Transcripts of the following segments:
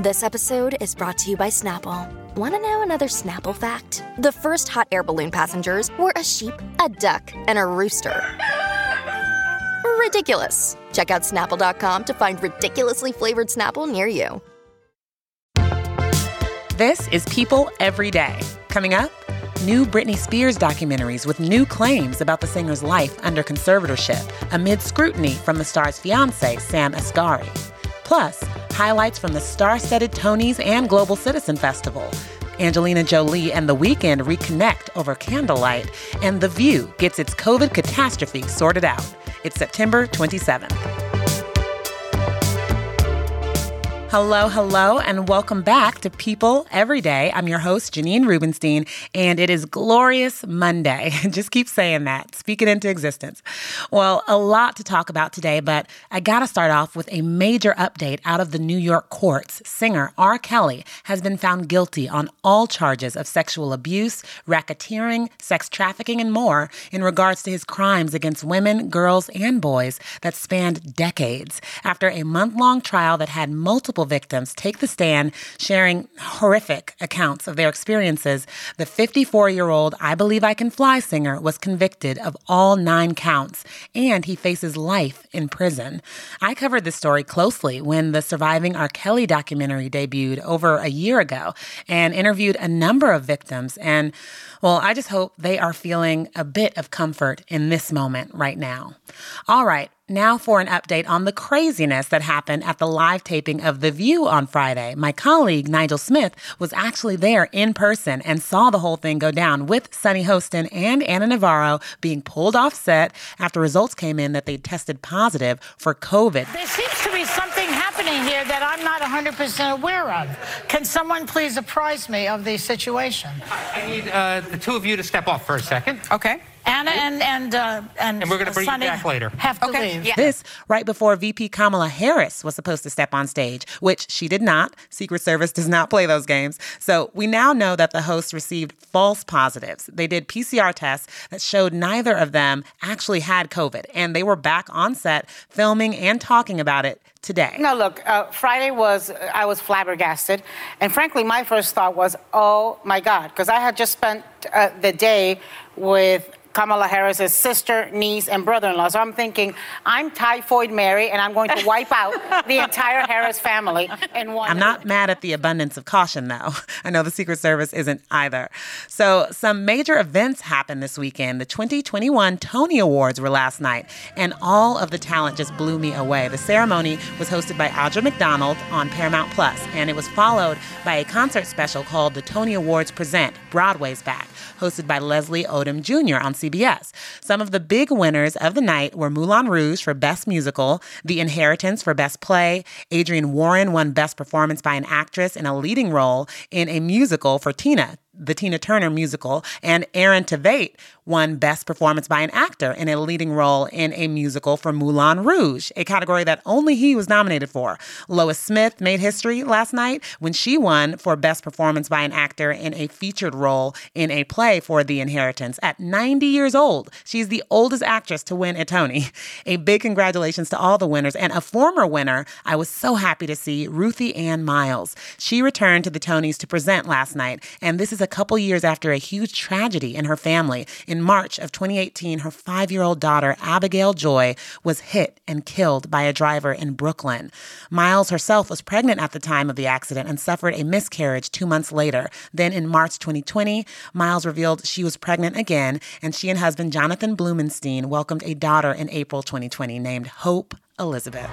This episode is brought to you by Snapple. Want to know another Snapple fact? The first hot air balloon passengers were a sheep, a duck, and a rooster. Ridiculous. Check out snapple.com to find ridiculously flavored Snapple near you. This is People Every Day. Coming up, new Britney Spears documentaries with new claims about the singer's life under conservatorship amid scrutiny from the star's fiance, Sam Asghari. Plus, highlights from the star-studded Tonys and Global Citizen Festival. Angelina Jolie and The Weeknd reconnect over candlelight, and The View gets its COVID catastrophe sorted out. It's September 27th. Hello, hello, and welcome back to People Every Day. I'm your host, Janine Rubenstein, and it is Glorious Monday. Just keep saying that, speak it into existence. Well, a lot to talk about today, but I gotta start off with a major update out of the New York courts. Singer R. Kelly has been found guilty on all charges of sexual abuse, racketeering, sex trafficking, and more in regards to his crimes against women, girls, and boys that spanned decades. After a month long trial that had multiple victims take the stand, sharing horrific accounts of their experiences, the 54 year old I Believe I Can Fly singer was convicted of all nine counts, and he faces life in prison. I covered this story closely when the Surviving R. Kelly documentary debuted over a year ago and interviewed a number of victims. And well, I just hope they are feeling a bit of comfort in this moment right now. All right. Now, for an update on the craziness that happened at the live taping of The View on Friday. My colleague, Nigel Smith, was actually there in person and saw the whole thing go down with Sunny Hostin and Ana Navarro being pulled off set after results came in that they tested positive for COVID. There seems to be something happening here that I'm not 100% aware of. Can someone please apprise me of the situation? I need uh, the two of you to step off for a second. Okay. Ana and and uh, and, And we're gonna bring you Sunny back later. Have to Okay, leave. yeah. This right before VP Kamala Harris was supposed to step on stage, which she did not. Secret Service does not play those games. So we now know that the host received false positives. They did PCR tests that showed neither of them actually had COVID, and they were back on set filming and talking about it today. No, look, uh, Friday was, I was flabbergasted. And frankly, my first thought was, oh my God, because I had just spent uh, the day with Kamala Harris's sister, niece, and brother in law. So I'm thinking, I'm Typhoid Mary, and I'm going to wipe out the entire Harris family in one. I'm not mad at the abundance of caution, though. I know the Secret Service isn't either. So, some major events happened this weekend. The 2021 Tony Awards were last night, and all of the talent just blew me away. The ceremony was hosted by Audra McDonald on Paramount Plus, and it was followed by a concert special called The Tony Awards Present Broadway's Back, hosted by Leslie Odom Jr. on CBS. Some of the big winners of the night were Moulin Rouge for Best Musical, The Inheritance for Best Play, Adrienne Warren won Best Performance by an Actress in a Leading Role in a Musical for Tina, the Tina Turner musical, and Aaron Tveit won Best Performance by an Actor in a leading role in a musical for Moulin Rouge, a category that only he was nominated for. Lois Smith made history last night when she won for Best Performance by an Actor in a featured role in a play for The Inheritance at 90 years old. She's the oldest actress to win a Tony. A big congratulations to all the winners and a former winner. I was so happy to see Ruthie Ann Miles. She returned to the Tonys to present last night, and this is a couple years after a huge tragedy in her family. In March of 2018, her five year old daughter, Abigail Joy, was hit and killed by a driver in Brooklyn. Miles herself was pregnant at the time of the accident and suffered a miscarriage two months later. Then in March 2020, Miles revealed she was pregnant again, and she and husband Jonathan Blumenstein welcomed a daughter in April 2020 named Hope Elizabeth.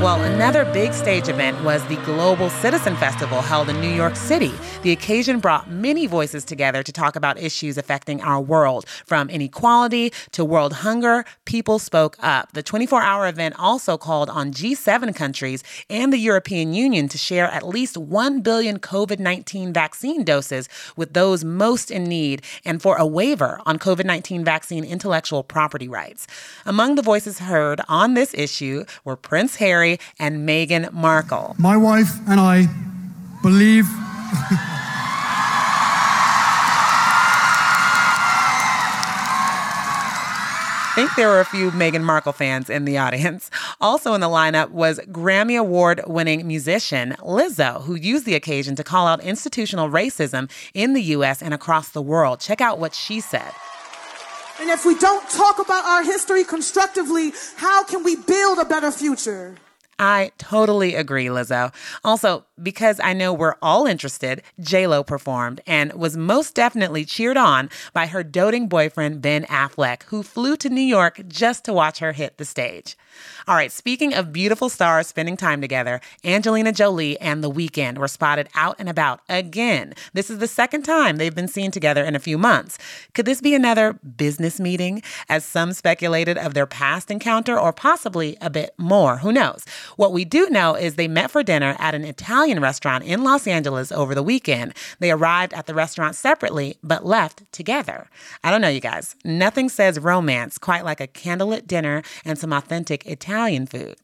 Well, another big stage event was the Global Citizen Festival held in New York City. The occasion brought many voices together to talk about issues affecting our world. From inequality to world hunger, people spoke up. The 24 hour event also called on G7 countries and the European Union to share at least 1 billion COVID 19 vaccine doses with those most in need and for a waiver on COVID 19 vaccine intellectual property rights. Among the voices heard on this issue were Prince Harry and Meghan Markle. My wife and I believe. I think there were a few Meghan Markle fans in the audience. Also in the lineup was Grammy Award winning musician Lizzo, who used the occasion to call out institutional racism in the U.S. and across the world. Check out what she said. And if we don't talk about our history constructively, how can we build a better future? I totally agree, Lizzo. Also, because I know we're all interested, Lo performed and was most definitely cheered on by her doting boyfriend Ben Affleck, who flew to New York just to watch her hit the stage. All right, speaking of beautiful stars spending time together, Angelina Jolie and The Weeknd were spotted out and about again. This is the second time they've been seen together in a few months. Could this be another business meeting, as some speculated of their past encounter, or possibly a bit more? Who knows? What we do know is they met for dinner at an Italian restaurant in Los Angeles over the weekend. They arrived at the restaurant separately, but left together. I don't know, you guys. Nothing says romance quite like a candlelit dinner and some authentic Italian food.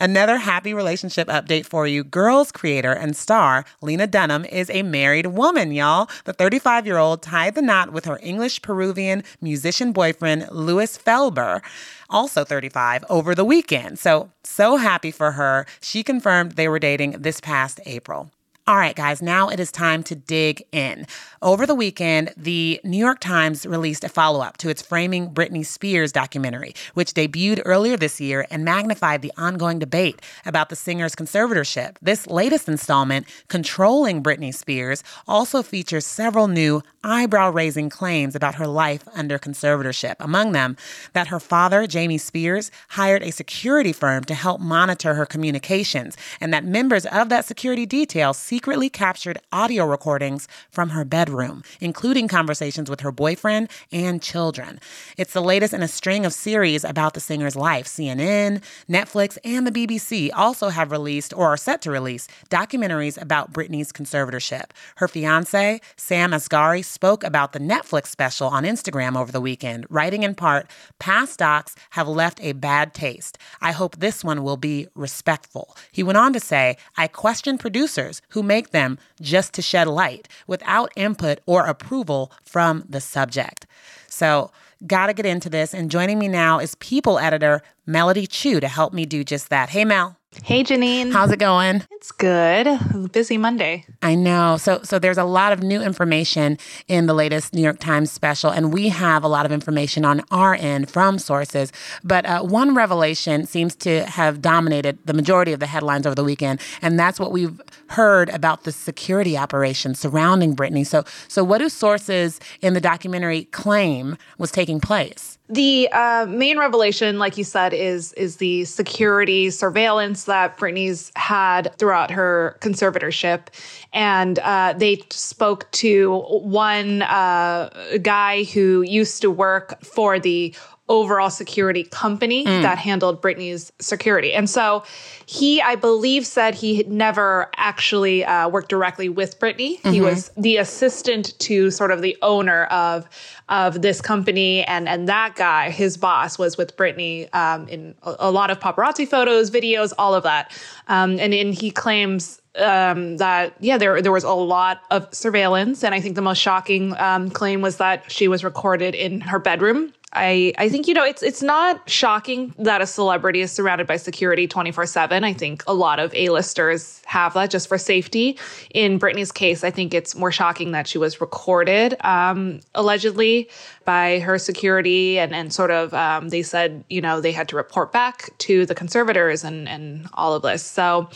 Another happy relationship update for you. Girls creator and star Lena Dunham is a married woman, y'all. The 35 year old tied the knot with her English Peruvian musician boyfriend, Luis Felber also 35, over the weekend. So, so happy for her. She confirmed they were dating this past April. All right, guys, now it is time to dig in. Over the weekend, the New York Times released a follow up to its Framing Britney Spears documentary, which debuted earlier this year and magnified the ongoing debate about the singer's conservatorship. This latest installment, Controlling Britney Spears, also features several new eyebrow raising claims about her life under conservatorship. Among them, that her father, Jamie Spears, hired a security firm to help monitor her communications, and that members of that security detail secretly captured audio recordings from her bedroom, including conversations with her boyfriend and children. It's the latest in a string of series about the singer's life. CNN, Netflix, and the BBC also have released or are set to release documentaries about Britney's conservatorship. Her fiance, Sam Asghari, spoke about the Netflix special on Instagram over the weekend, writing in part, Past docs have left a bad taste. I hope this one will be respectful. He went on to say, I question producers who make them just to shed light without input or approval from the subject. So, gotta get into this. And joining me now is People editor Melody Chiu to help me do just that. Hey, Mel. Hey, Janine. How's it going? It's good. Busy Monday. I know. So, so there's a lot of new information in the latest New York Times special, and we have a lot of information on our end from sources. But uh, one revelation seems to have dominated the majority of the headlines over the weekend, and that's what we've heard about the security operation surrounding Britney. So, so what do sources in the documentary claim was taking place? The uh, main revelation, like you said, is is the security surveillance that Britney's had throughout her conservatorship, and uh, they spoke to one uh, guy who used to work for the overall security company mm. that handled Britney's security. And so he, I believe, said he had never actually uh, worked directly with Britney. Mm-hmm. He was the assistant to sort of the owner of of this company, and and that guy, his boss, was with Britney um, in a, a, lot of paparazzi photos, videos, all of that. Um, and and he claims um, that yeah, there there was a lot of surveillance, and I think the most shocking um, claim was that she was recorded in her bedroom I I think you know it's it's not shocking that a celebrity is surrounded by security 24/7. I think a lot of A-listers have that just for safety. In Britney's case, I think it's more shocking that she was recorded um, allegedly by her security and and sort of um, they said, you know, they had to report back to the conservators and and all of this. So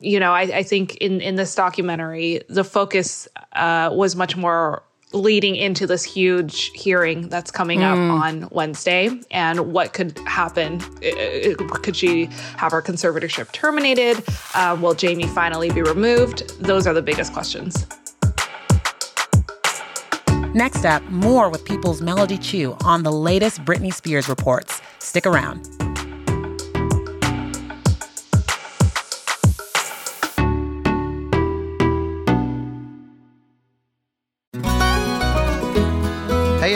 you know, I, I think in in this documentary, the focus uh, was much more leading into this huge hearing that's coming up Mm. on Wednesday and what could happen. Could she have her conservatorship terminated? Uh, will Jamie finally be removed? Those are the biggest questions. Next up, more with People's Melody Chiu on the latest Britney Spears reports. Stick around.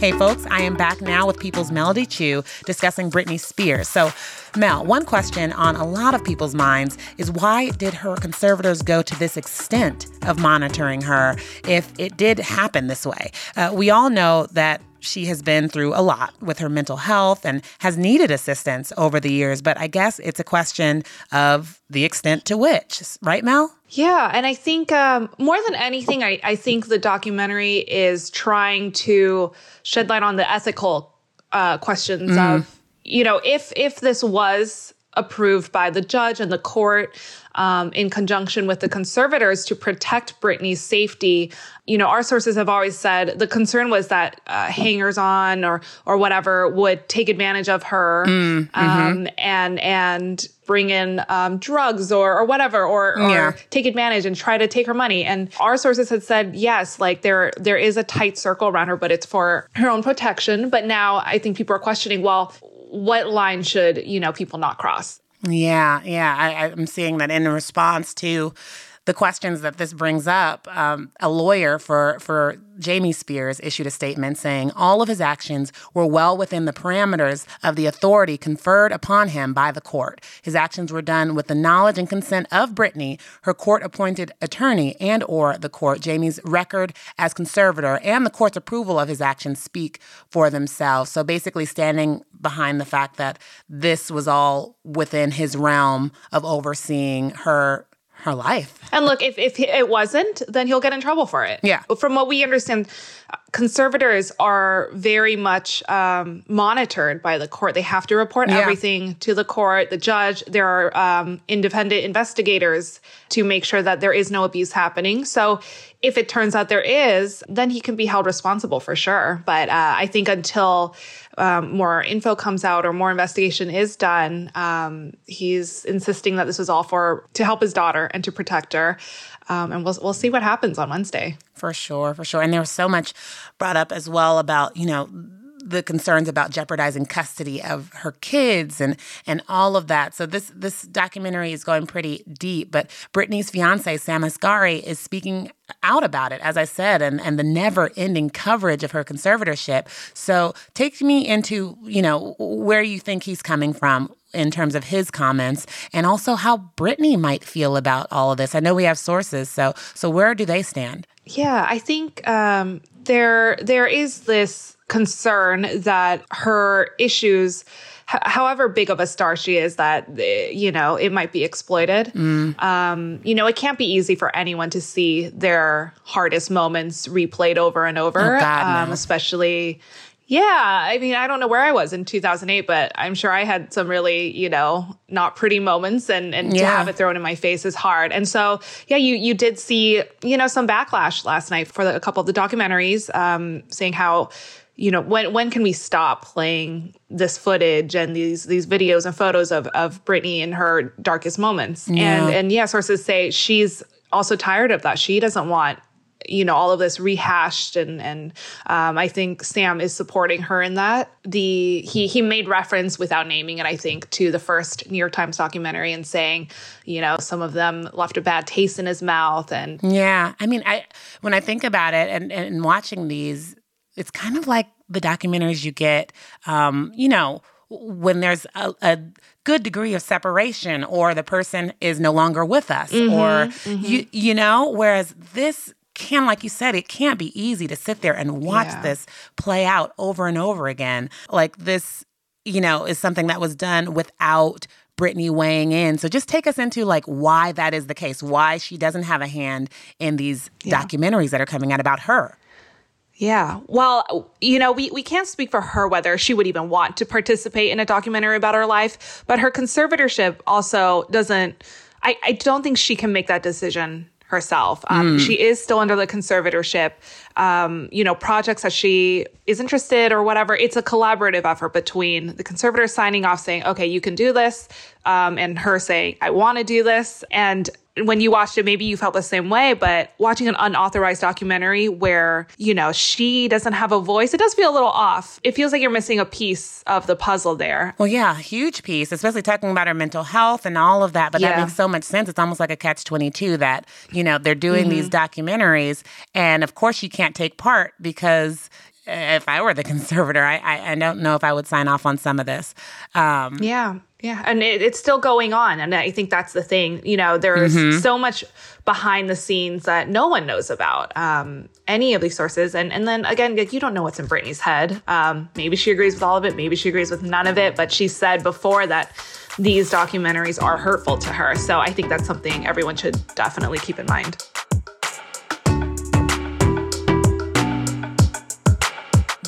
Hey, folks, I am back now with People's Melody Chiu discussing Britney Spears. So, Mel, one question on a lot of people's minds is why did her conservators go to this extent of monitoring her if it did happen this way? Uh, we all know that she has been through a lot with her mental health and has needed assistance over the years, but I guess it's a question of the extent to which, right, Mel? Yeah, and I think um, more than anything, I, I think the documentary is trying to shed light on the ethical uh, questions Mm. of, you know, if if this was approved by the judge and the court um, in conjunction with the conservators to protect Britney's safety. You know, our sources have always said the concern was that uh, hangers on or or whatever would take advantage of her Mm, um, mhm. and and bring in um, drugs or or whatever or, or Yeah. take advantage and try to take her money. And our sources had said yes, like there there is a tight circle around her, but it's for her own protection. But now I think people are questioning, well, what line should you know people not cross? Yeah, yeah. I, I'm seeing that in response to the questions that this brings up. Um, a lawyer for for Jamie Spears issued a statement saying all of his actions were well within the parameters of the authority conferred upon him by the court. His actions were done with the knowledge and consent of Britney, her court-appointed attorney, and or the court. Jamie's record as conservator and the court's approval of his actions speak for themselves. So basically, standing behind the fact that this was all within his realm of overseeing her her life. And look, if if it wasn't, then he'll get in trouble for it. Yeah. From what we understand, conservators are very much um, monitored by the court. They have to report Yeah. everything to the court, the judge. There are um, independent investigators to make sure that there is no abuse happening. So if it turns out there is, then he can be held responsible for sure. But uh, I think until um, more info comes out or more investigation is done, um, he's insisting that this was all for to help his daughter and to protect her. Um, and we'll we'll see what happens on Wednesday. For sure, for sure. And there was so much brought up as well about, you know, the concerns about jeopardizing custody of her kids and and all of that. So this this documentary is going pretty deep, but Britney's fiance Sam Asghari is speaking out about it, as I said, and and the never-ending coverage of her conservatorship. So take me into, you know, where you think he's coming from in terms of his comments and also how Britney might feel about all of this. I know we have sources, so so where do they stand? Yeah, I think um, there there is this concern that her issues, however big of a star she is, that eh, you know it might be exploited. Um, you know, it can't be easy for anyone to see their hardest moments replayed over and over, Oh, God, um, no. especially. Yeah, I mean, I don't know where I was in 2008, but I'm sure I had some really, you know, not pretty moments, and and to have it thrown in my face is hard. And so, yeah, you you did see, you know, some backlash last night for the, a couple of the documentaries, um, saying how, you know, when when can we stop playing this footage and these these videos and photos of of Britney in her darkest moments? Yeah. And and yeah, sources say she's also tired of that. She doesn't want you know all of this rehashed and and um, I think Sam is supporting her in that. The he he made reference without naming it, I think, to the first New York Times documentary and saying, you know, some of them left a bad taste in his mouth and yeah. I mean, I when I think about it and and watching these, it's kind of like the documentaries you get, um, you know, when there's a, a good degree of separation or the person is no longer with us Mm-hmm, or you you know whereas this can like you said it can't be easy to sit there and watch Yeah. this play out over and over again like this you know is something that was done without Britney weighing in. So just take us into like why that is the case, why she doesn't have a hand in these Yeah. documentaries that are coming out about her. Yeah. Well, you know, we, we can't speak for her whether she would even want to participate in a documentary about her life, but her conservatorship also doesn't, I, I don't think she can make that decision herself. Um, She is still under the conservatorship. Um, you know, projects that she is interested or whatever, it's a collaborative effort between the conservator signing off saying, okay, you can do this, um, and her saying, I want to do this. And when you watched it, maybe you felt the same way, but watching an unauthorized documentary where, you know, she doesn't have a voice, it does feel a little off. It feels like you're missing a piece of the puzzle there. Well, yeah, huge piece, especially talking about her mental health and all of that. But that makes so much sense. It's almost like a catch 22 that, you know, they're doing these mm-hmm. documentaries. And of course, you can't take part because if I were the conservator, I, I, I don't know if I would sign off on some of this. Um, Yeah. Yeah. And it, it's still going on. And I think that's the thing. You know, there's so much behind the scenes that no one knows about, um, any of these sources. And and then again, like, you don't know what's in Britney's head. Um, maybe she agrees with all of it. Maybe she agrees with none of it. But she said before that these documentaries are hurtful to her. So I think that's something everyone should definitely keep in mind.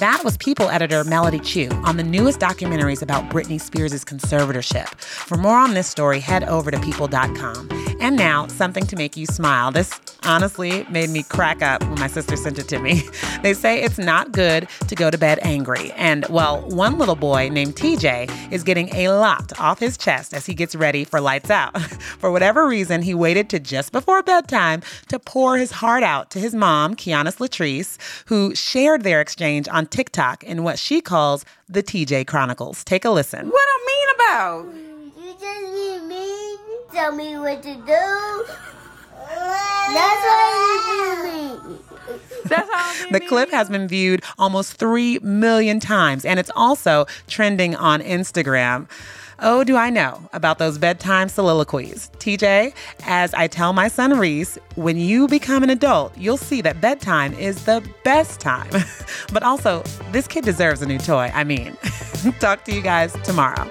That was People editor Melody Chiu on the newest documentaries about Britney Spears' conservatorship. For more on this story, head over to people.com. And now, something to make you smile. This honestly made me crack up when my sister sent it to me. They say it's not good to go to bed angry. And, well, one little boy named TJ is getting a lot off his chest as he gets ready for lights out. For whatever reason, he waited to just before bedtime to pour his heart out to his mom, Kianis Latrice, who shared their exchange on TikTok in what she calls the TJ Chronicles. Take a listen. What I mean about? You just need me tell me what to do. The clip has been viewed almost 3 million times, and it's also trending on Instagram. Oh, do I know about those bedtime soliloquies? TJ, as I tell my son Reese, when you become an adult, you'll see that bedtime is the best time. but also, this kid deserves a new toy. I mean, talk to you guys tomorrow.